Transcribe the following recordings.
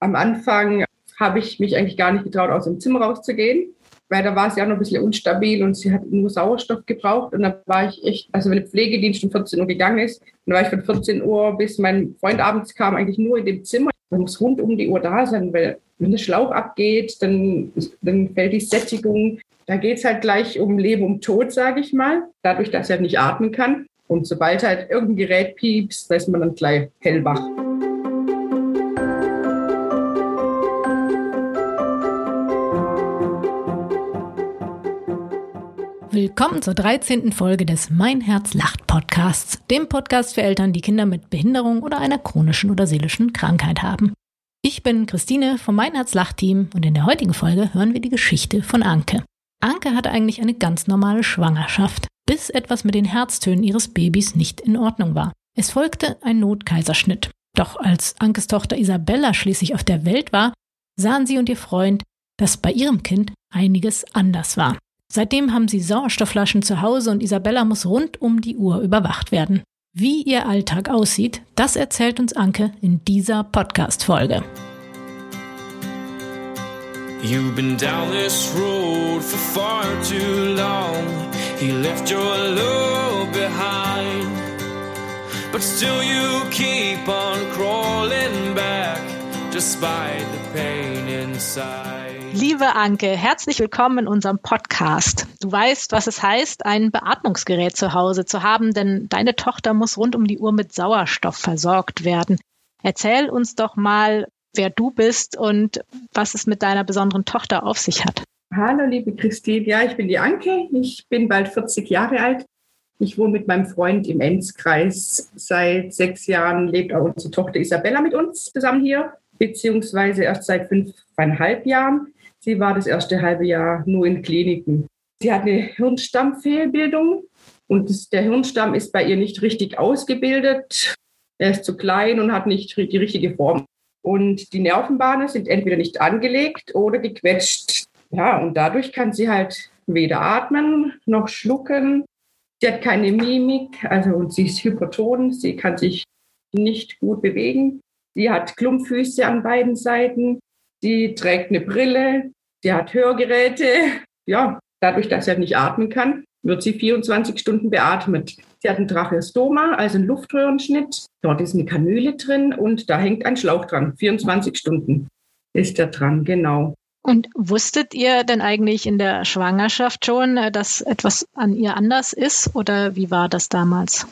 Am Anfang habe ich mich eigentlich gar nicht getraut, aus dem Zimmer rauszugehen, weil da war sie auch noch ein bisschen instabil und sie hat nur Sauerstoff gebraucht. Und dann war ich echt, also wenn der Pflegedienst um 14 Uhr gegangen ist, dann war ich von 14 Uhr bis mein Freund abends kam, eigentlich nur in dem Zimmer. Man muss rund um die Uhr da sein, weil wenn der Schlauch abgeht, dann, dann fällt die Sättigung. Da geht es halt gleich um Leben, um Tod, sage ich mal, dadurch, dass er nicht atmen kann. Und sobald halt irgendein Gerät piepst, da ist man dann gleich hellwach. Willkommen zur 13. Folge des Mein Herz lacht Podcasts, dem Podcast für Eltern, die Kinder mit Behinderung oder einer chronischen oder seelischen Krankheit haben. Ich bin Christine vom Mein Herz lacht Team und in der heutigen Folge hören wir die Geschichte von Anke. Anke hatte eigentlich eine ganz normale Schwangerschaft, bis etwas mit den Herztönen ihres Babys nicht in Ordnung war. Es folgte ein Notkaiserschnitt. Doch als Ankes Tochter Isabella schließlich auf der Welt war, sahen sie und ihr Freund, dass bei ihrem Kind einiges anders war. Seitdem haben sie Sauerstoffflaschen zu Hause und Isabella muss rund um die Uhr überwacht werden. Wie ihr Alltag aussieht, das erzählt uns Anke in dieser Podcast-Folge. You've been down this road for far too long. He left your love behind. But still you keep on crawling back, despite the pain inside. Liebe Anke, herzlich willkommen in unserem Podcast. Du weißt, was es heißt, ein Beatmungsgerät zu Hause zu haben, denn deine Tochter muss rund um die Uhr mit Sauerstoff versorgt werden. Erzähl uns doch mal, wer du bist und was es mit deiner besonderen Tochter auf sich hat. Hallo, liebe Christine. Ja, ich bin die Anke. Ich bin bald 40 Jahre alt. Ich wohne mit meinem Freund im Enzkreis. Seit sechs Jahren lebt auch unsere Tochter Isabella mit uns zusammen hier, beziehungsweise erst seit fünfeinhalb Jahren. Sie war das erste halbe Jahr nur in Kliniken. Sie hat eine Hirnstammfehlbildung und der Hirnstamm ist bei ihr nicht richtig ausgebildet. Er ist zu klein und hat nicht die richtige Form. Und die Nervenbahnen sind entweder nicht angelegt oder gequetscht. Ja, und dadurch kann sie halt weder atmen noch schlucken. Sie hat keine Mimik, also und sie ist hyperton, sie kann sich nicht gut bewegen. Sie hat Klumpfüße an beiden Seiten. Sie trägt eine Brille, sie hat Hörgeräte. Ja, dadurch, dass sie halt nicht atmen kann, wird sie 24 Stunden beatmet. Sie hat ein Tracheostoma, also einen Luftröhrenschnitt. Dort ist eine Kanüle drin und da hängt ein Schlauch dran. 24 Stunden ist er dran, genau. Und wusstet ihr denn eigentlich in der Schwangerschaft schon, äh, dass etwas an ihr anders ist oder wie war das damals?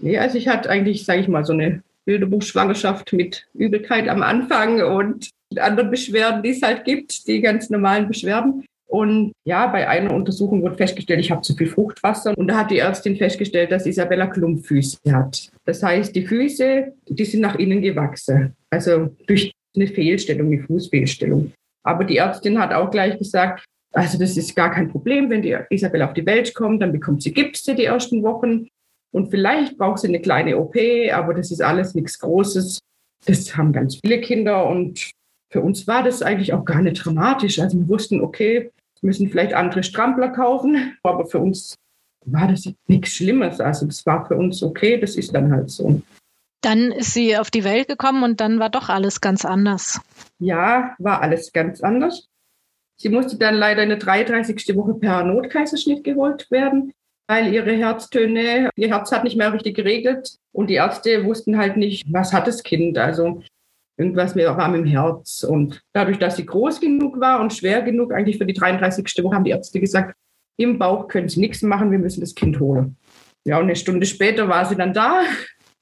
Nee, also ich hatte eigentlich, sage ich mal, so eine Bilderbuchschwangerschaft mit Übelkeit am Anfang und anderen Beschwerden, die es halt gibt, die ganz normalen Beschwerden. Und ja, bei einer Untersuchung wurde festgestellt, ich habe zu viel Fruchtwasser. Und da hat die Ärztin festgestellt, dass Isabella Klumpfüße hat. Das heißt, die Füße, die sind nach innen gewachsen. Also durch eine Fehlstellung, eine Fußfehlstellung. Aber die Ärztin hat auch gleich gesagt, also das ist gar kein Problem, wenn die Isabella auf die Welt kommt, dann bekommt sie Gipse die ersten Wochen. Und vielleicht braucht sie eine kleine OP, aber das ist alles nichts Großes. Das haben ganz viele Kinder und für uns war das eigentlich auch gar nicht dramatisch. Also wir wussten, okay, müssen vielleicht andere Strampler kaufen, aber für uns war das nichts Schlimmes. Also das war für uns okay, das ist dann halt so. Dann ist sie auf die Welt gekommen und dann war doch alles ganz anders. Ja, war alles ganz anders. Sie musste dann leider in der 33. Woche per Notkaiserschnitt geholt werden, weil ihre Herztöne, ihr Herz hat nicht mehr richtig geregelt und die Ärzte wussten halt nicht, was hat das Kind. Also irgendwas mir warm im Herz. Und dadurch, dass sie groß genug war und schwer genug, eigentlich für die 33. Woche, haben die Ärzte gesagt, im Bauch können sie nichts machen, wir müssen das Kind holen. Ja, und eine Stunde später war sie dann da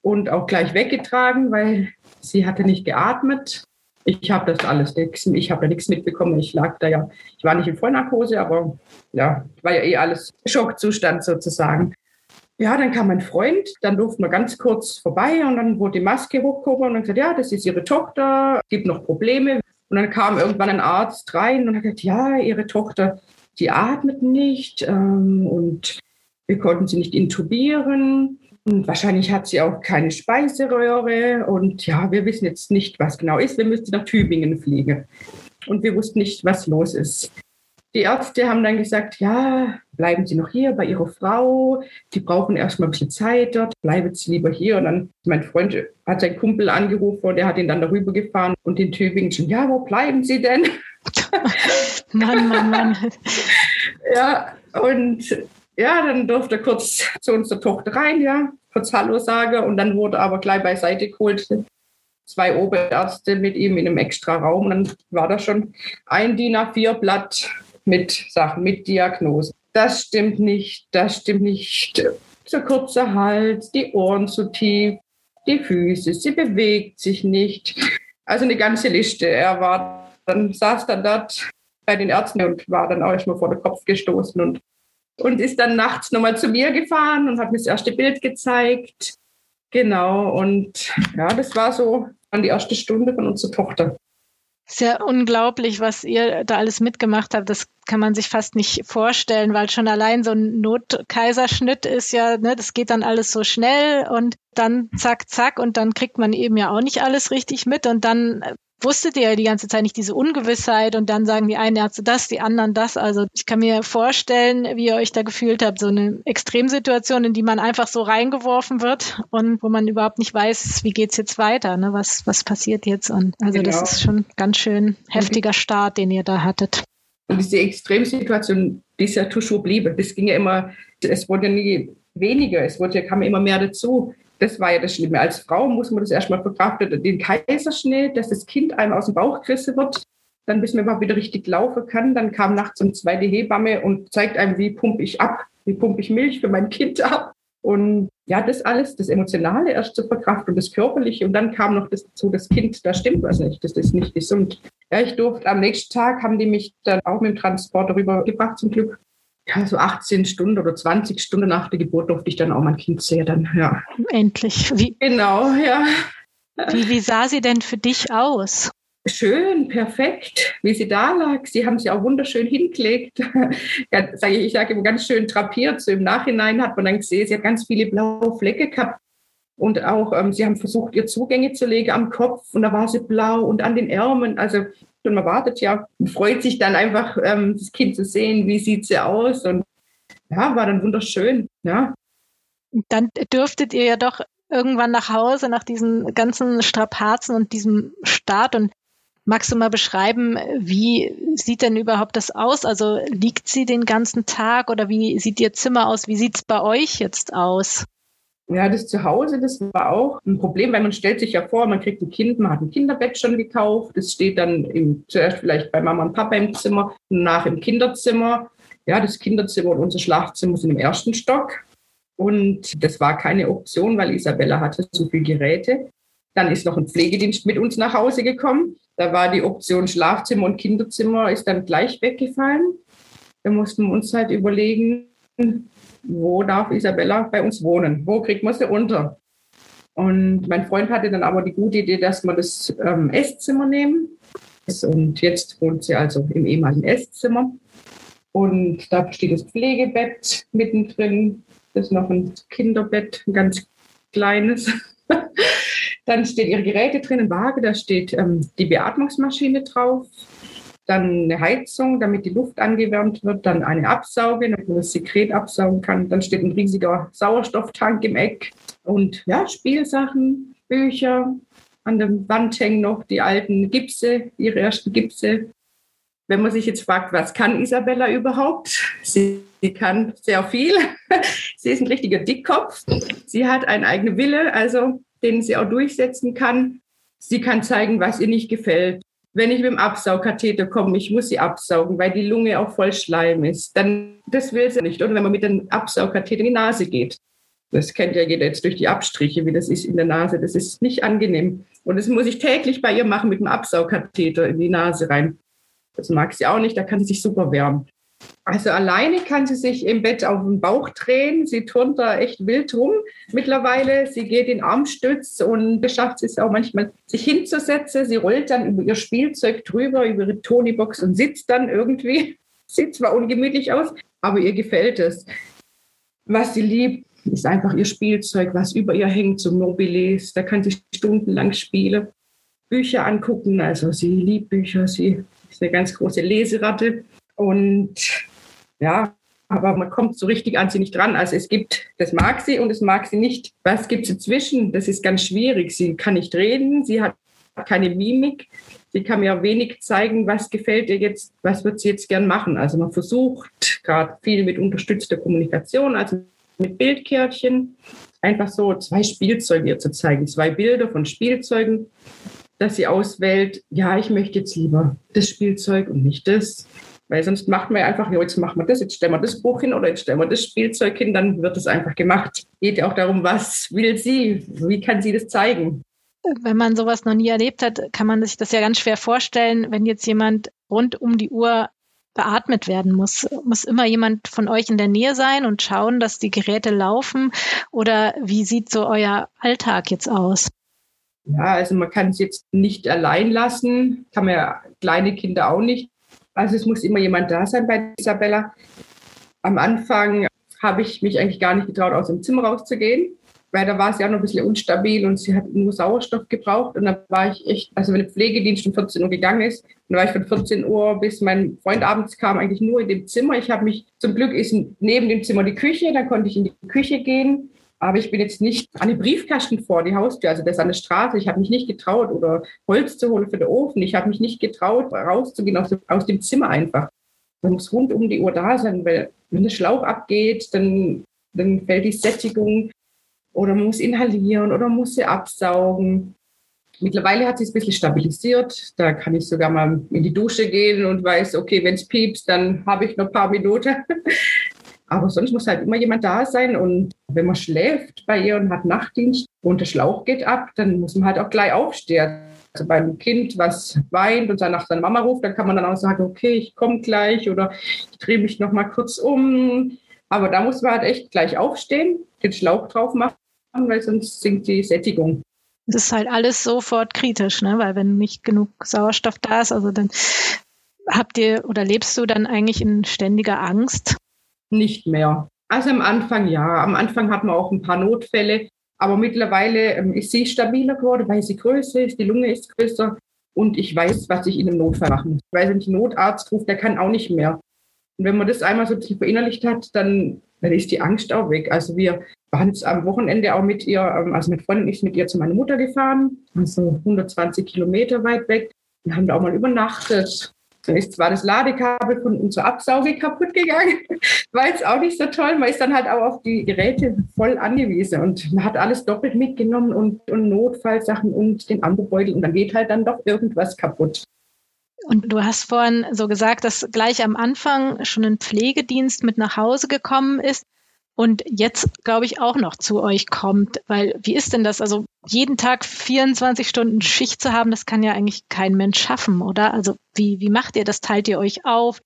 und auch gleich weggetragen, weil sie hatte nicht geatmet. Ich habe das alles ich habe da nichts mitbekommen. Ich lag da ja, ich war nicht in Vollnarkose, aber ja, war ja eh alles Schockzustand sozusagen. Ja, dann kam mein Freund, dann durften wir ganz kurz vorbei und dann wurde die Maske hochgehoben und dann gesagt, ja, das ist Ihre Tochter, gibt noch Probleme. Und dann kam irgendwann ein Arzt rein und hat gesagt, ja, Ihre Tochter, die atmet nicht ähm, und wir konnten sie nicht intubieren. Und wahrscheinlich hat sie auch keine Speiseröhre. Und ja, wir wissen jetzt nicht, was genau ist. Wir müssten nach Tübingen fliegen. Und wir wussten nicht, was los ist. die Ärzte haben dann gesagt, ja, bleiben Sie noch hier bei Ihrer Frau. Sie brauchen erst mal ein bisschen Zeit dort. Bleiben Sie lieber hier. Und dann mein Freund hat seinen Kumpel angerufen und der hat ihn dann darüber gefahren und in Tübingen schon, ja, wo bleiben Sie denn? Mann, Mann, Mann. ja, und ja, dann durfte er kurz zu unserer Tochter rein, ja, kurz Hallo sagen und dann wurde aber gleich beiseite geholt. Zwei Oberärzte mit ihm in einem extra Raum. Dann war da schon ein DIN A4-Blatt mit Sachen, mit Diagnosen. Das stimmt nicht, das stimmt nicht. Zu kurzer Hals, die Ohren zu tief, die Füße, sie bewegt sich nicht. Also eine ganze Liste. Er war dann, saß dann dort bei den Ärzten und war dann auch erstmal vor den Kopf gestoßen und, und ist dann nachts nochmal zu mir gefahren und hat mir das erste Bild gezeigt. Genau, und ja, das war so an die erste Stunde von unserer Tochter. Sehr unglaublich, was ihr da alles mitgemacht habt. Das kann man sich fast nicht vorstellen, weil schon allein so ein Notkaiserschnitt ist ja, ne, das geht dann alles so schnell und dann zack, zack und dann kriegt man eben ja auch nicht alles richtig mit und dann wusstet ihr ja die ganze Zeit nicht diese Ungewissheit und dann sagen die einen Ärzte das, die anderen das. Also ich kann mir vorstellen, wie ihr euch da gefühlt habt. So eine Extremsituation, in die man einfach so reingeworfen wird und wo man überhaupt nicht weiß, wie geht's jetzt weiter, ne? was, was passiert jetzt. Und also genau. das ist schon ganz schön heftiger Start, den ihr da hattet. Und diese Extremsituation, die ist ja toujours bliebe. Das ging ja immer, es wurde ja nie weniger, es wurde, kam immer mehr dazu das war ja das Schlimme. Als Frau muss man das erstmal verkraften, den Kaiserschnitt, dass das Kind einem aus dem Bauch gerissen wird, dann bis man überhaupt wieder richtig laufen kann. Dann kam nachts um zwei die Hebamme und zeigt einem, wie pumpe ich ab, wie pumpe ich Milch für mein Kind ab. Und ja, das alles, das Emotionale erst zu verkraften und das Körperliche. Und dann kam noch das dazu, das Kind, da stimmt was nicht, das ist nicht gesund. Ja, ich durfte am nächsten Tag, haben die mich dann auch mit dem Transport darüber gebracht, zum Glück ja, so 18 Stunden oder 20 Stunden nach der Geburt durfte ich dann auch mein Kind sehen. Dann, ja. Endlich. Wie, genau, ja. Wie, wie sah sie denn für dich aus? Schön, perfekt, wie sie da lag. Sie haben sie auch wunderschön hingelegt. ja, sag ich, ich sage immer ganz schön drapiert. So im Nachhinein hat man dann gesehen, sie hat ganz viele blaue Flecke gehabt. Und auch, ähm, sie haben versucht, ihr Zugänge zu legen am Kopf und da war sie blau und an den Ärmeln. Also und man wartet ja und freut sich dann einfach, ähm, das Kind zu sehen, wie sieht sie aus. Und ja, war dann wunderschön, ja. Dann dürftet ihr ja doch irgendwann nach Hause nach diesen ganzen Strapazen und diesem Start und Magst du mal beschreiben, wie sieht denn überhaupt das aus? Also liegt sie den ganzen Tag oder wie sieht ihr Zimmer aus? Wie sieht es bei euch jetzt aus? Ja, das Zuhause, das war auch ein Problem, weil man stellt sich ja vor, man kriegt ein Kind, man hat ein Kinderbett schon gekauft, das steht dann im, zuerst vielleicht bei Mama und Papa im Zimmer, nach im Kinderzimmer. Ja, das Kinderzimmer und unser Schlafzimmer sind im ersten Stock. Und das war keine Option, weil Isabella hatte so viele Geräte. Dann ist noch ein Pflegedienst mit uns nach Hause gekommen. Da war die Option Schlafzimmer und Kinderzimmer ist dann gleich weggefallen. Da mussten wir uns halt überlegen, wo darf Isabella bei uns wohnen? Wo kriegt man sie unter? Und mein Freund hatte dann aber die gute Idee, dass wir das ähm, Esszimmer nehmen. Und jetzt wohnt sie also im ehemaligen Esszimmer. Und da steht das Pflegebett mittendrin. Das ist noch ein Kinderbett, ein ganz kleines. dann steht ihre Geräte drin, ein Waage, da steht ähm, die Beatmungsmaschine drauf dann eine Heizung, damit die Luft angewärmt wird, dann eine Absauge, damit man das Sekret absaugen kann. Dann steht ein riesiger Sauerstofftank im Eck und ja, Spielsachen, Bücher. An der Wand hängen noch die alten Gipse, ihre ersten Gipse. Wenn man sich jetzt fragt, was kann Isabella überhaupt? Sie, sie kann sehr viel. sie ist ein richtiger Dickkopf. Sie hat einen eigenen Wille, also den sie auch durchsetzen kann. Sie kann zeigen, was ihr nicht gefällt wenn ich mit dem Absaugkatheter komme, ich muss sie absaugen, weil die Lunge auch voll Schleim ist, dann das will sie nicht. Oder wenn man mit dem Absaugkatheter in die Nase geht. Das kennt ja jeder jetzt durch die Abstriche, wie das ist in der Nase. Das ist nicht angenehm. Und das muss ich täglich bei ihr machen mit dem Absaugkatheter in die Nase rein. Das mag sie auch nicht, da kann sie sich super wärmen. Also alleine kann sie sich im Bett auf den Bauch drehen. Sie turnt da echt wild rum mittlerweile. Sie geht in Armstütz und beschafft es auch manchmal, sich hinzusetzen. Sie rollt dann über ihr Spielzeug drüber, über ihre Tonybox und sitzt dann irgendwie. Sieht zwar ungemütlich aus, aber ihr gefällt es. Was sie liebt, ist einfach ihr Spielzeug, was über ihr hängt, so Mobiles. Da kann sie stundenlang spielen, Bücher angucken. Also sie liebt Bücher, sie ist eine ganz große Leseratte. Und ja, aber man kommt so richtig an sie nicht dran. Also es gibt, das mag sie und es mag sie nicht. Was gibt es dazwischen? Das ist ganz schwierig. Sie kann nicht reden, sie hat keine Mimik. Sie kann mir wenig zeigen, was gefällt ihr jetzt, was wird sie jetzt gern machen. Also man versucht gerade viel mit unterstützter Kommunikation, also mit Bildkärtchen, einfach so zwei Spielzeuge ihr zu zeigen, zwei Bilder von Spielzeugen, dass sie auswählt, ja, ich möchte jetzt lieber das Spielzeug und nicht das. Weil sonst macht man ja einfach, ja, jetzt machen wir das, jetzt stellen wir das Buch hin oder jetzt stellen wir das Spielzeug hin, dann wird es einfach gemacht. Geht ja auch darum, was will sie? Wie kann sie das zeigen? Wenn man sowas noch nie erlebt hat, kann man sich das ja ganz schwer vorstellen, wenn jetzt jemand rund um die Uhr beatmet werden muss. Muss immer jemand von euch in der Nähe sein und schauen, dass die Geräte laufen? Oder wie sieht so euer Alltag jetzt aus? Ja, also man kann es jetzt nicht allein lassen, kann man ja kleine Kinder auch nicht. Also es muss immer jemand da sein bei Isabella. Am Anfang habe ich mich eigentlich gar nicht getraut, aus dem Zimmer rauszugehen, weil da war sie auch noch ein bisschen unstabil und sie hat nur Sauerstoff gebraucht. Und dann war ich echt, also wenn der Pflegedienst um 14 Uhr gegangen ist, dann war ich von 14 Uhr bis mein Freund abends kam eigentlich nur in dem Zimmer. Ich habe mich, zum Glück ist neben dem Zimmer die Küche, dann konnte ich in die Küche gehen. Aber ich bin jetzt nicht an den Briefkasten vor die Haustür, also das an der Straße. Ich habe mich nicht getraut oder Holz zu holen für den Ofen. Ich habe mich nicht getraut, rauszugehen aus dem, Zimmer einfach. Man muss rund um die Uhr da sein, weil wenn der Schlauch abgeht, dann, dann fällt die Sättigung oder man muss inhalieren oder muss sie absaugen. Mittlerweile hat sie es ein bisschen stabilisiert. Da kann ich sogar mal in die Dusche gehen und weiß, okay, wenn es piepst, dann habe ich noch ein paar Minuten. Aber sonst muss halt immer jemand da sein. Und wenn man schläft bei ihr und hat Nachtdienst und der Schlauch geht ab, dann muss man halt auch gleich aufstehen. Also beim Kind, was weint und dann nach seiner Mama ruft, dann kann man dann auch sagen, okay, ich komme gleich oder ich drehe mich noch mal kurz um. Aber da muss man halt echt gleich aufstehen, den Schlauch drauf machen, weil sonst sinkt die Sättigung. Das ist halt alles sofort kritisch, ne? weil wenn nicht genug Sauerstoff da ist, also dann habt ihr oder lebst du dann eigentlich in ständiger Angst, nicht mehr. Also am Anfang ja. Am Anfang hat man auch ein paar Notfälle. Aber mittlerweile ähm, ist sie stabiler geworden, weil sie größer ist, die Lunge ist größer und ich weiß, was ich in einem Notfall machen muss. Weil wenn ich einen Notarzt rufe, der kann auch nicht mehr. Und wenn man das einmal so tief verinnerlicht hat, dann, dann ist die Angst auch weg. Also wir waren jetzt am Wochenende auch mit ihr, ähm, also mit Freunden ist mit ihr zu meiner Mutter gefahren, also 120 Kilometer weit weg. Wir haben da auch mal übernachtet. Dann ist zwar das Ladekabel von unserer Absauge kaputt gegangen, war jetzt auch nicht so toll. Man ist dann halt auch auf die Geräte voll angewiesen und man hat alles doppelt mitgenommen und, und Notfallsachen und den Ambubeutel und dann geht halt dann doch irgendwas kaputt. Und du hast vorhin so gesagt, dass gleich am Anfang schon ein Pflegedienst mit nach Hause gekommen ist und jetzt, glaube ich, auch noch zu euch kommt. Weil wie ist denn das? Also jeden Tag 24 Stunden Schicht zu haben, das kann ja eigentlich kein Mensch schaffen, oder? Also wie, wie macht ihr das? Teilt ihr euch auf?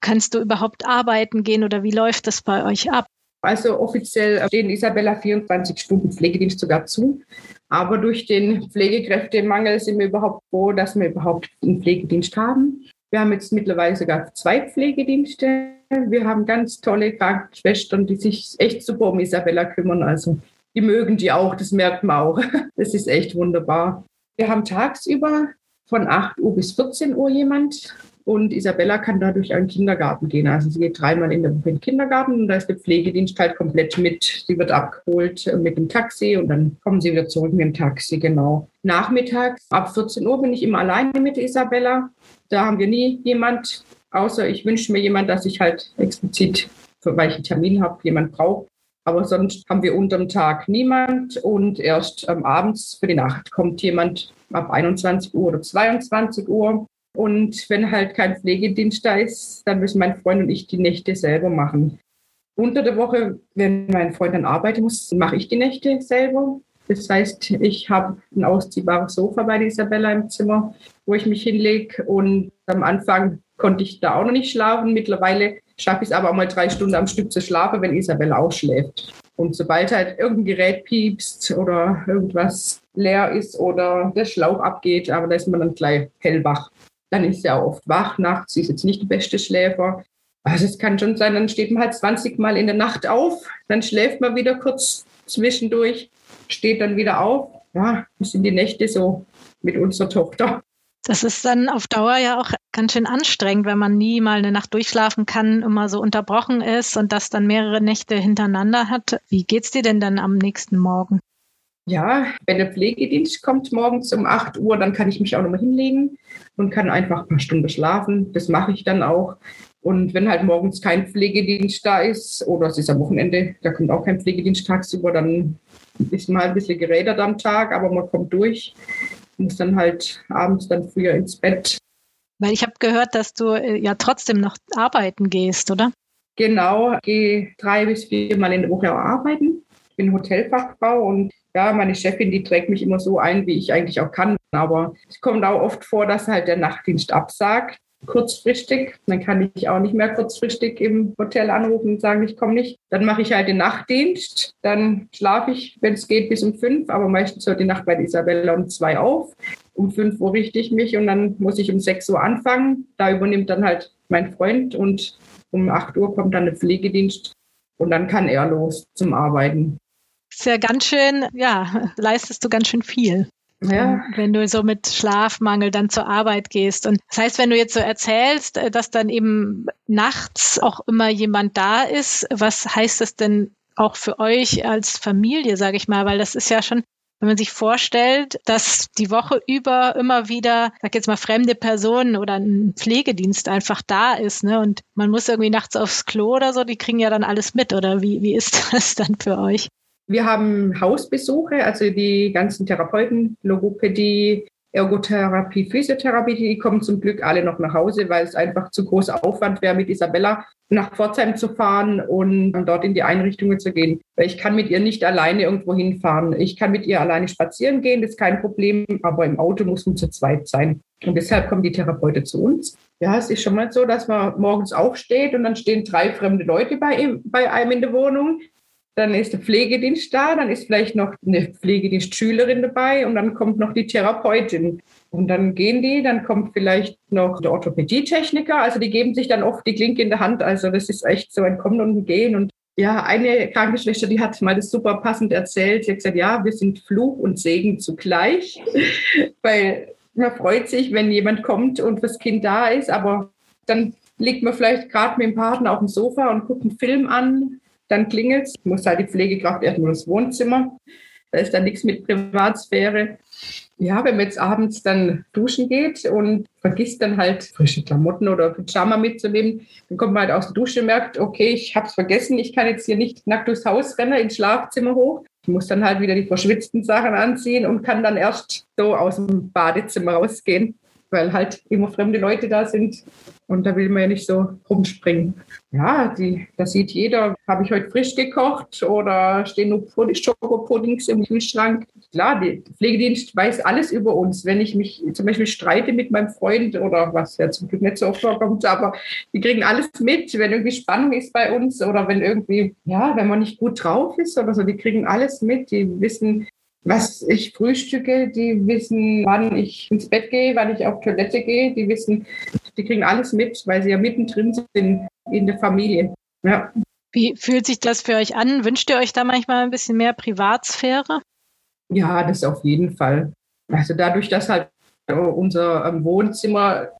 Kannst du überhaupt arbeiten gehen oder wie läuft das bei euch ab? Also offiziell stehen Isabella 24 Stunden Pflegedienst sogar zu. Aber durch den Pflegekräftemangel sind wir überhaupt froh, dass wir überhaupt einen Pflegedienst haben. Wir haben jetzt mittlerweile sogar zwei Pflegedienste. Wir haben ganz tolle Krankenschwestern, die sich echt super um Isabella kümmern. Also die mögen die auch, das merkt man auch. Das ist echt wunderbar. Wir haben tagsüber von 8 Uhr bis 14 Uhr jemand und Isabella kann dadurch in den Kindergarten gehen. Also sie geht dreimal in den Kindergarten und da ist der Pflegedienst halt komplett mit. Sie wird abgeholt mit dem Taxi und dann kommen sie wieder zurück mit dem Taxi, genau. Nachmittags ab 14 Uhr bin ich immer alleine mit Isabella. Da haben wir nie jemand, außer ich wünsche mir jemand, dass ich halt explizit, ich einen Termin habe, jemand brauche. Aber sonst haben wir unterm Tag niemand und erst ähm, abends für die Nacht kommt jemand ab 21 Uhr oder 22 Uhr. Und wenn halt kein Pflegedienst da ist, dann müssen mein Freund und ich die Nächte selber machen. Unter der Woche, wenn mein Freund dann arbeiten muss, mache ich die Nächte selber. Das heißt, ich habe ein ausziehbares Sofa bei Isabella im Zimmer, wo ich mich hinlege. Und am Anfang konnte ich da auch noch nicht schlafen. Mittlerweile schaffe ich es aber auch mal drei Stunden am Stück zu schlafen, wenn Isabella auch schläft. Und sobald halt irgendein Gerät piepst oder irgendwas leer ist oder der Schlauch abgeht, aber da ist man dann gleich hellwach. Dann ist sie auch oft wach nachts, sie ist jetzt nicht die beste Schläfer. Also es kann schon sein, dann steht man halt 20 Mal in der Nacht auf, dann schläft man wieder kurz zwischendurch steht dann wieder auf. Ja, das sind die Nächte so mit unserer Tochter. Das ist dann auf Dauer ja auch ganz schön anstrengend, wenn man nie mal eine Nacht durchschlafen kann, immer so unterbrochen ist und das dann mehrere Nächte hintereinander hat. Wie geht's dir denn dann am nächsten Morgen? Ja, wenn der Pflegedienst kommt morgens um 8 Uhr, dann kann ich mich auch nochmal hinlegen und kann einfach ein paar Stunden schlafen. Das mache ich dann auch. Und wenn halt morgens kein Pflegedienst da ist oder es ist am Wochenende, da kommt auch kein Pflegedienst tagsüber, dann ist halt ein bisschen gerädert am Tag, aber man kommt durch. Muss dann halt abends dann früher ins Bett. Weil ich habe gehört, dass du äh, ja trotzdem noch arbeiten gehst, oder? Genau, gehe drei bis viermal in der Woche arbeiten. Ich bin Hotelfachbau und ja, meine Chefin, die trägt mich immer so ein, wie ich eigentlich auch kann. Aber es kommt auch oft vor, dass halt der Nachtdienst absagt, kurzfristig. Dann kann ich auch nicht mehr kurzfristig im Hotel anrufen und sagen, ich komme nicht. Dann mache ich halt den Nachtdienst. Dann schlafe ich, wenn es geht, bis um fünf. Aber meistens hört die Nacht bei Isabella um zwei auf. Um fünf Uhr richte ich mich und dann muss ich um sechs Uhr anfangen. Da übernimmt dann halt mein Freund und um acht Uhr kommt dann der Pflegedienst und dann kann er los zum Arbeiten ist ja ganz schön, ja, leistest du ganz schön viel. Ja. Wenn du so mit Schlafmangel dann zur Arbeit gehst. Und das heißt, wenn du jetzt so erzählst, äh, dass dann eben nachts auch immer jemand da ist, was heißt das denn auch für euch als Familie, sage ich mal? Weil das ist ja schon, wenn man sich vorstellt, dass die Woche über immer wieder, sag jetzt mal, fremde Personen oder ein Pflegedienst einfach da ist, ne? Und man muss irgendwie nachts aufs Klo oder so, die kriegen ja dann alles mit, oder wie, wie ist das dann für euch? Wir haben Hausbesuche, also die ganzen Therapeuten, Logopädie, Ergotherapie, Physiotherapie, die kommen zum Glück alle noch nach Hause, weil es einfach zu großer Aufwand wäre, mit Isabella nach Pforzheim zu fahren und dort in die Einrichtungen zu gehen. Weil ich kann mit ihr nicht alleine irgendwo hinfahren. Ich kann mit ihr alleine spazieren gehen, das ist kein Problem, aber im Auto muss man zu zweit sein. Und deshalb kommen die Therapeuten zu uns. Ja, es ist schon mal so, dass man morgens aufsteht und dann stehen drei fremde Leute bei, ihm, bei einem in der Wohnung dann ist der Pflegedienst da, dann ist vielleicht noch eine Pflegedienstschülerin dabei und dann kommt noch die Therapeutin. Und dann gehen die, dann kommt vielleicht noch der Orthopädietechniker. Also die geben sich dann oft die Klinke in der Hand. Also das ist echt so ein Kommen und ein Gehen. Und ja, eine Krankenschwester, die hat mal das super passend erzählt. Sie hat gesagt, ja, wir sind Fluch und Segen zugleich, weil man freut sich, wenn jemand kommt und das Kind da ist, aber dann liegt man vielleicht gerade mit dem Partner auf dem Sofa und guckt einen Film an dann klingelt es, muss halt die Pflegekraft erstmal ins Wohnzimmer. Da ist dann nichts mit Privatsphäre. Ja, wenn man jetzt abends dann duschen geht und vergisst dann halt frische Klamotten oder Pyjama mitzunehmen, dann kommt man halt aus der Dusche und merkt, okay, ich habe es vergessen, ich kann jetzt hier nicht nackt durchs Haus rennen, ins Schlafzimmer hoch. Ich muss dann halt wieder die verschwitzten Sachen anziehen und kann dann erst so aus dem Badezimmer rausgehen, weil halt immer fremde Leute da sind. Und da will man ja nicht so rumspringen. Ja, die, das sieht jeder. Habe ich heute frisch gekocht oder stehen nur Schokopuddings im Kühlschrank? Klar, der Pflegedienst weiß alles über uns. Wenn ich mich zum Beispiel streite mit meinem Freund oder was ja zum Glück nicht so oft vorkommt, aber die kriegen alles mit, wenn irgendwie Spannung ist bei uns oder wenn irgendwie, ja, wenn man nicht gut drauf ist oder so, die kriegen alles mit. Die wissen, was ich frühstücke, die wissen, wann ich ins Bett gehe, wann ich auf Toilette gehe, die wissen, die kriegen alles mit, weil sie ja mittendrin sind in der Familie. Ja. Wie fühlt sich das für euch an? Wünscht ihr euch da manchmal ein bisschen mehr Privatsphäre? Ja, das auf jeden Fall. Also dadurch, dass halt unser ähm, Wohnzimmer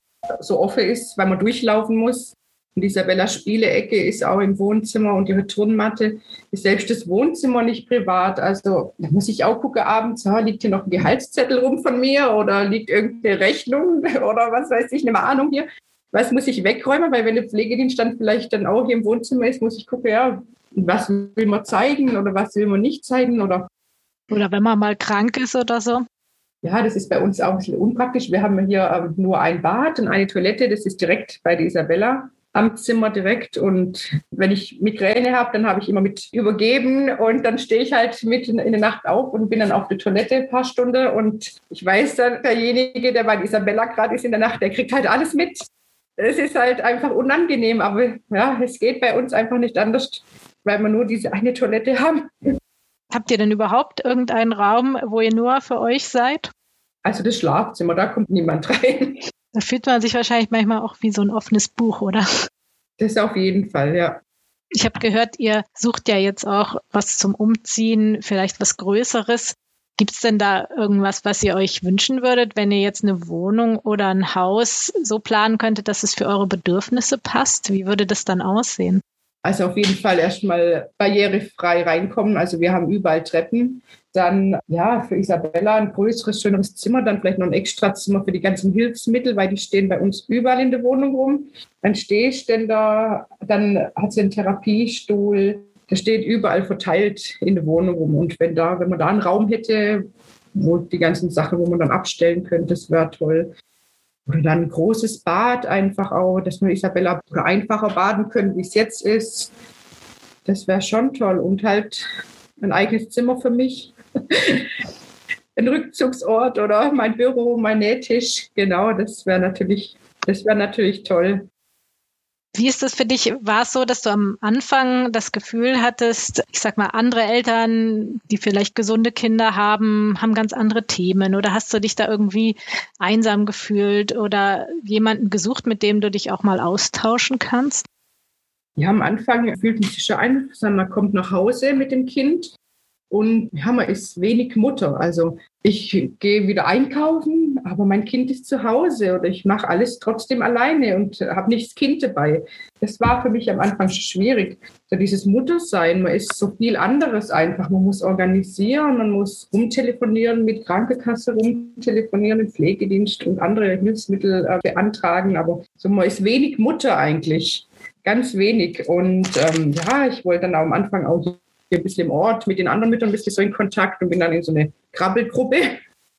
so offen ist, weil man durchlaufen muss, und Isabella Spielecke ist auch im Wohnzimmer und ihre Turnmatte ist selbst das Wohnzimmer nicht privat. Also da muss ich auch gucken abends, ha, liegt hier noch ein Gehaltszettel rum von mir oder liegt irgendeine Rechnung oder was weiß ich, eine Ahnung hier. Was muss ich wegräumen? Weil wenn der Pflegedienst dann vielleicht dann auch hier im Wohnzimmer ist, muss ich gucken, ja, was will man zeigen oder was will man nicht zeigen oder oder wenn man mal krank ist oder so. Ja, das ist bei uns auch ein bisschen unpraktisch. Wir haben hier ähm, nur ein Bad und eine Toilette. Das ist direkt bei der Isabella am Zimmer direkt. Und wenn ich Migräne habe, dann habe ich immer mit übergeben und dann stehe ich halt mitten in der Nacht auf und bin dann auf der Toilette ein paar Stunden. Und ich weiß dann, derjenige, der bei Isabella gerade ist in der Nacht, der kriegt halt alles mit. Es ist halt einfach unangenehm, aber ja, es geht bei uns einfach nicht anders, weil wir nur diese eine Toilette haben. Habt ihr denn überhaupt irgendeinen Raum, wo ihr nur für euch seid? Also das Schlafzimmer, da kommt niemand rein. Da fühlt man sich wahrscheinlich manchmal auch wie so ein offenes Buch, oder? Das auf jeden Fall, ja. Ich habe gehört, ihr sucht ja jetzt auch was zum Umziehen, vielleicht was Größeres. Gibt es denn da irgendwas, was ihr euch wünschen würdet, wenn ihr jetzt eine Wohnung oder ein Haus so planen könntet, dass es für eure Bedürfnisse passt? Wie würde das dann aussehen? Also auf jeden Fall erstmal barrierefrei reinkommen. Also wir haben überall Treppen. Dann ja, für Isabella ein größeres, schöneres Zimmer, dann vielleicht noch ein Extrazimmer für die ganzen Hilfsmittel, weil die stehen bei uns überall in der Wohnung rum. Ein Stehständer, dann hat sie einen Therapiestuhl, der steht überall verteilt in der Wohnung rum. Und wenn da, wenn man da einen Raum hätte, wo die ganzen Sachen, wo man dann abstellen könnte, das wäre toll. Oder dann ein großes Bad einfach auch, dass wir Isabella einfacher baden können, wie es jetzt ist. Das wäre schon toll. Und halt ein eigenes Zimmer für mich. ein Rückzugsort oder mein Büro, mein Nähtisch. Genau, das wäre natürlich, das wäre natürlich toll. Wie ist das für dich? War es so, dass du am Anfang das Gefühl hattest, ich sag mal, andere Eltern, die vielleicht gesunde Kinder haben, haben ganz andere Themen? Oder hast du dich da irgendwie einsam gefühlt oder jemanden gesucht, mit dem du dich auch mal austauschen kannst? Ja, am Anfang fühlt man sich schon ein, man kommt nach Hause mit dem Kind und ja, man ist wenig Mutter. Also ich gehe wieder einkaufen, aber mein Kind ist zu Hause oder ich mache alles trotzdem alleine und habe nicht das Kind dabei. Das war für mich am Anfang schwierig. So dieses Muttersein, man ist so viel anderes einfach. Man muss organisieren, man muss rumtelefonieren, mit Krankenkasse rumtelefonieren, im Pflegedienst und andere Hilfsmittel äh, beantragen. Aber so, man ist wenig Mutter eigentlich ganz wenig. Und ähm, ja, ich wollte dann am Anfang auch ein bisschen im Ort mit den anderen Müttern ein bisschen so in Kontakt und bin dann in so eine Krabbelgruppe.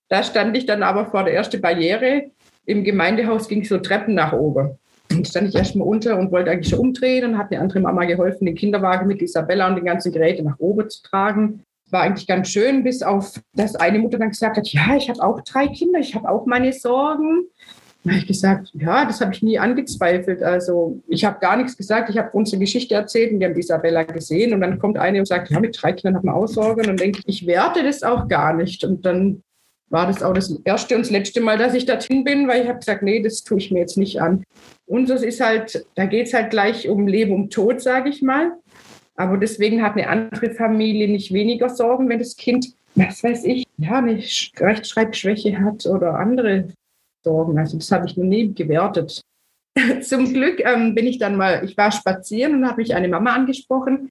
Da stand ich dann aber vor der ersten Barriere. Im Gemeindehaus ging so Treppen nach oben. Und stand ich erstmal unter und wollte eigentlich schon umdrehen und hat eine andere Mama geholfen, den Kinderwagen mit Isabella und den ganzen Geräten nach oben zu tragen. War eigentlich ganz schön, bis auf das eine Mutter dann gesagt hat, ja, ich habe auch drei Kinder, ich habe auch meine Sorgen. Da habe ich gesagt, ja, das habe ich nie angezweifelt. Also ich habe gar nichts gesagt. Ich habe unsere Geschichte erzählt und die haben Isabella gesehen. Und dann kommt eine und sagt, ja, mit drei Kindern hat man auch Sorgen. Und dann denke ich, ich werte das auch gar nicht. Und dann war das auch das erste und das letzte Mal, dass ich dorthin bin, weil ich habe gesagt, nee, das tue ich mir jetzt nicht an. Unseres ist halt, da geht es halt gleich um Leben, um Tod, sage ich mal. Aber deswegen hat eine andere Familie nicht weniger Sorgen, wenn das Kind, was weiß ich, ja, eine Rechtschreibschwäche hat oder andere Sorgen. Also das habe ich noch nie gewertet. Zum Glück ähm, bin ich dann mal, ich war spazieren und habe mich eine Mama angesprochen,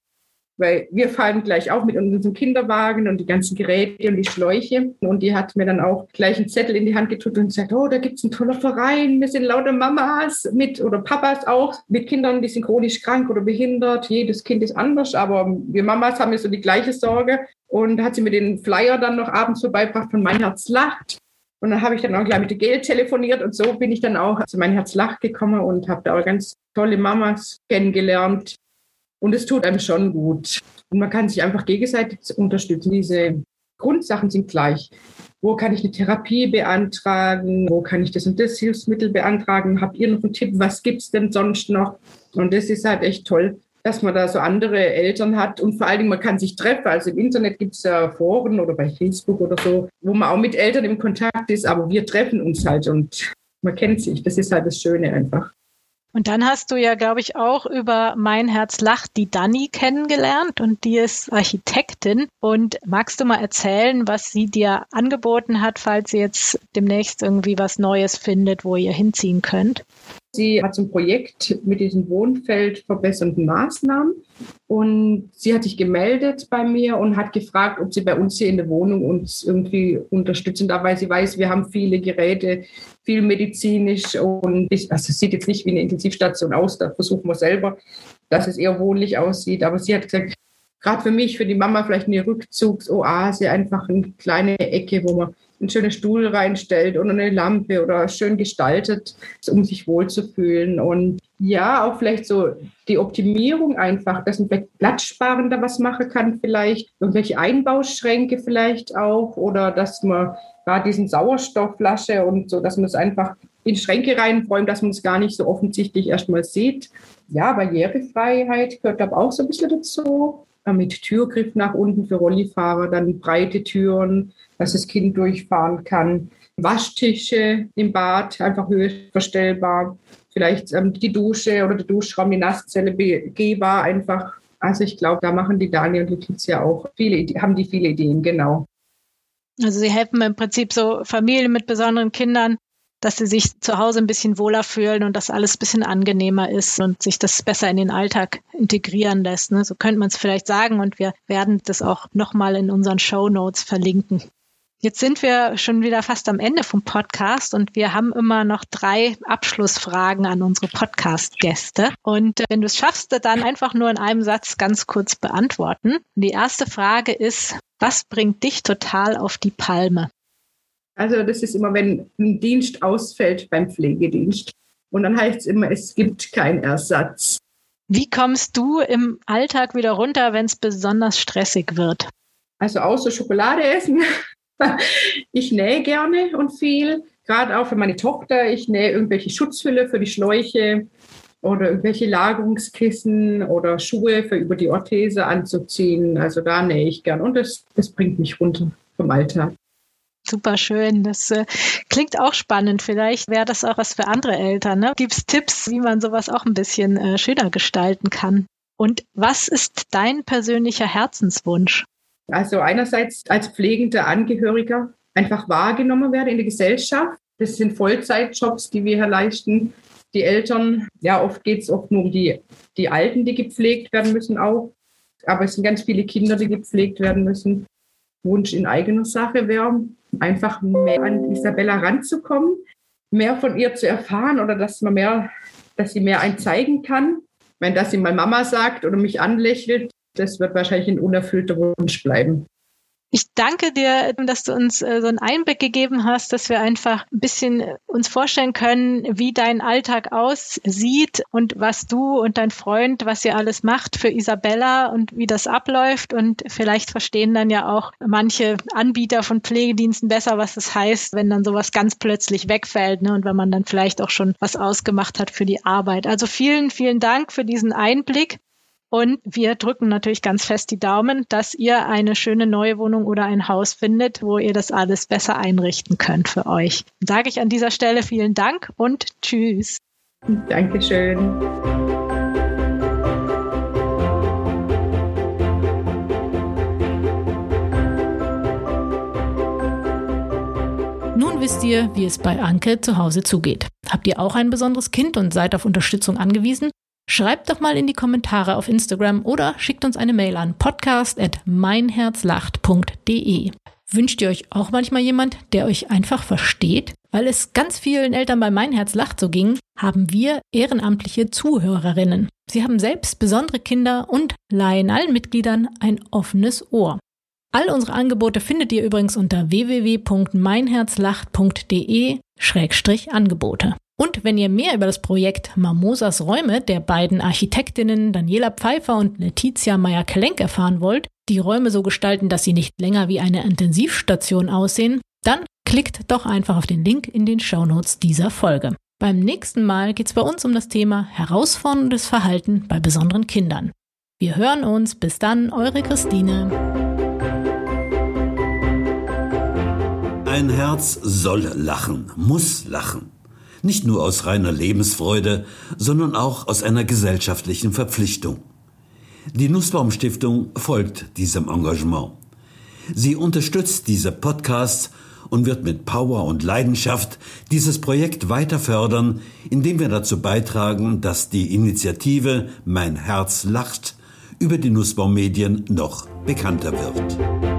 weil wir fallen gleich auf mit unserem Kinderwagen und die ganzen Geräte und die Schläuche. Und die hat mir dann auch gleich einen Zettel in die Hand gedrückt und gesagt, oh, da gibt es einen tollen Verein, wir sind lauter Mamas mit oder Papas auch mit Kindern, die sind chronisch krank oder behindert. Jedes Kind ist anders, aber wir Mamas haben ja so die gleiche Sorge. Und hat sie mir den Flyer dann noch abends vorbeigebracht von Mein Herz lacht. Und dann habe ich dann auch gleich mit der Geld telefoniert und so bin ich dann auch zu mein Herz Lach gekommen und habe da auch ganz tolle Mamas kennengelernt. Und es tut einem schon gut. Und man kann sich einfach gegenseitig unterstützen. Diese Grundsachen sind gleich. Wo kann ich eine Therapie beantragen? Wo kann ich das und das Hilfsmittel beantragen? Habt ihr noch einen Tipp? Was gibt es denn sonst noch? Und das ist halt echt toll, dass man da so andere Eltern hat und vor allen Dingen, man kann sich treffen. Also im Internet gibt es ja Foren oder bei Facebook oder so, wo man auch mit Eltern im Kontakt ist, aber wir treffen uns halt und man kennt sich. Das ist halt das Schöne einfach. Und dann hast du ja, glaube ich, auch über Mein Herz lacht die Dani kennengelernt und die ist Architektin. Und magst du mal erzählen, was sie dir angeboten hat, falls sie jetzt demnächst irgendwie was Neues findet, wo ihr hinziehen könnt? Sie hat so ein Projekt mit diesen wohnfeldverbessernden Maßnahmen und sie hat sich gemeldet bei mir und hat gefragt, ob sie bei uns hier in der Wohnung uns irgendwie unterstützen darf, weil sie weiß, wir haben viele Geräte, viel medizinisch und ich, also es sieht jetzt nicht wie eine Intensivstation aus, da versuchen wir selber, dass es eher wohnlich aussieht. Aber sie hat gesagt, gerade für mich, für die Mama vielleicht eine Rückzugsoase, einfach eine kleine Ecke, wo man einen schönen Stuhl reinstellt oder eine Lampe oder schön gestaltet, um sich wohlzufühlen. Und ja, auch vielleicht so die Optimierung einfach, dass man vielleicht platzsparender was machen kann, vielleicht irgendwelche Einbauschränke vielleicht auch oder dass man gerade diesen Sauerstoffflasche und so, dass man es einfach in Schränke reinräumt, dass man es gar nicht so offensichtlich erstmal sieht. Ja, Barrierefreiheit gehört aber auch so ein bisschen dazu. Mit Türgriff nach unten für Rollifahrer, dann breite Türen, dass das Kind durchfahren kann. Waschtische im Bad, einfach höhenverstellbar. Vielleicht ähm, die Dusche oder der Duschraum, die Nasszelle begehbar einfach. Also ich glaube, da machen die Dani und Letizia auch viele, haben die viele Ideen, genau. Also sie helfen im Prinzip so Familien mit besonderen Kindern, dass sie sich zu Hause ein bisschen wohler fühlen und dass alles ein bisschen angenehmer ist und sich das besser in den Alltag integrieren lässt. Ne? So könnte man es vielleicht sagen und wir werden das auch nochmal in unseren Show Notes verlinken. Jetzt sind wir schon wieder fast am Ende vom Podcast und wir haben immer noch drei Abschlussfragen an unsere Podcast-Gäste. Und äh, wenn du es schaffst, dann einfach nur in einem Satz ganz kurz beantworten. Die erste Frage ist, was bringt dich total auf die Palme? Also das ist immer, wenn ein Dienst ausfällt beim Pflegedienst. Und dann heißt es immer, es gibt keinen Ersatz. Wie kommst du im Alltag wieder runter, wenn es besonders stressig wird? Also außer Schokolade essen. ich nähe gerne und viel, gerade auch für meine Tochter. Ich nähe irgendwelche Schutzhülle für die Schläuche oder irgendwelche Lagerungskissen oder Schuhe für über die Orthese anzuziehen. Also da nähe ich gern und das, das bringt mich runter vom Alltag. Super schön. Das äh, klingt auch spannend. Vielleicht wäre das auch was für andere Eltern. Ne? Gibt es Tipps, wie man sowas auch ein bisschen äh, schöner gestalten kann? Und was ist dein persönlicher Herzenswunsch? Also einerseits als pflegender Angehöriger einfach wahrgenommen werden in der Gesellschaft. Das sind Vollzeitjobs, die wir hier leisten die Eltern, ja, oft geht es oft nur um die, die Alten, die gepflegt werden müssen auch. Aber es sind ganz viele Kinder, die gepflegt werden müssen. Wunsch in eigener Sache wäre, einfach mehr an Isabella ranzukommen, mehr von ihr zu erfahren oder dass man mehr, dass sie mehr ein zeigen kann. Wenn das sie mal Mama sagt oder mich anlächelt, das wird wahrscheinlich ein unerfüllter Wunsch bleiben. Ich danke dir, dass du uns äh, so einen Einblick gegeben hast, dass wir einfach ein bisschen äh, uns vorstellen können, wie dein Alltag aussieht und was du und dein Freund, was ihr alles macht für Isabella und wie das abläuft. Und vielleicht verstehen dann ja auch manche Anbieter von Pflegediensten besser, was das heißt, wenn dann sowas ganz plötzlich wegfällt ne? und wenn man dann vielleicht auch schon was ausgemacht hat für die Arbeit. Also vielen, vielen Dank für diesen Einblick. Und wir drücken natürlich ganz fest die Daumen, dass ihr eine schöne neue Wohnung oder ein Haus findet, wo ihr das alles besser einrichten könnt für euch. Dann sage ich an dieser Stelle vielen Dank und tschüss. Dankeschön. Nun wisst ihr, wie es bei Anke zu Hause zugeht. Habt ihr auch ein besonderes Kind und seid auf Unterstützung angewiesen? Schreibt doch mal in die Kommentare auf Instagram oder schickt uns eine Mail an podcast.meinherzlacht.de. Wünscht ihr euch auch manchmal jemand, der euch einfach versteht? Weil es ganz vielen Eltern bei Mein Herz lacht so ging, haben wir ehrenamtliche Zuhörerinnen. Sie haben selbst besondere Kinder und leihen allen Mitgliedern ein offenes Ohr. All unsere Angebote findet ihr übrigens unter www.meinherzlacht.de-angebote. Und wenn ihr mehr über das Projekt Mamosas Räume der beiden Architektinnen Daniela Pfeiffer und Letizia Meyer-Klenk erfahren wollt, die Räume so gestalten, dass sie nicht länger wie eine Intensivstation aussehen, dann klickt doch einfach auf den Link in den Shownotes dieser Folge. Beim nächsten Mal geht es bei uns um das Thema herausforderndes Verhalten bei besonderen Kindern. Wir hören uns. Bis dann, eure Christine. Ein Herz soll lachen, muss lachen. Nicht nur aus reiner Lebensfreude, sondern auch aus einer gesellschaftlichen Verpflichtung. Die Nussbaum Stiftung folgt diesem Engagement. Sie unterstützt diese Podcasts und wird mit Power und Leidenschaft dieses Projekt weiter fördern, indem wir dazu beitragen, dass die Initiative Mein Herz lacht über die Nussbaum Medien noch bekannter wird.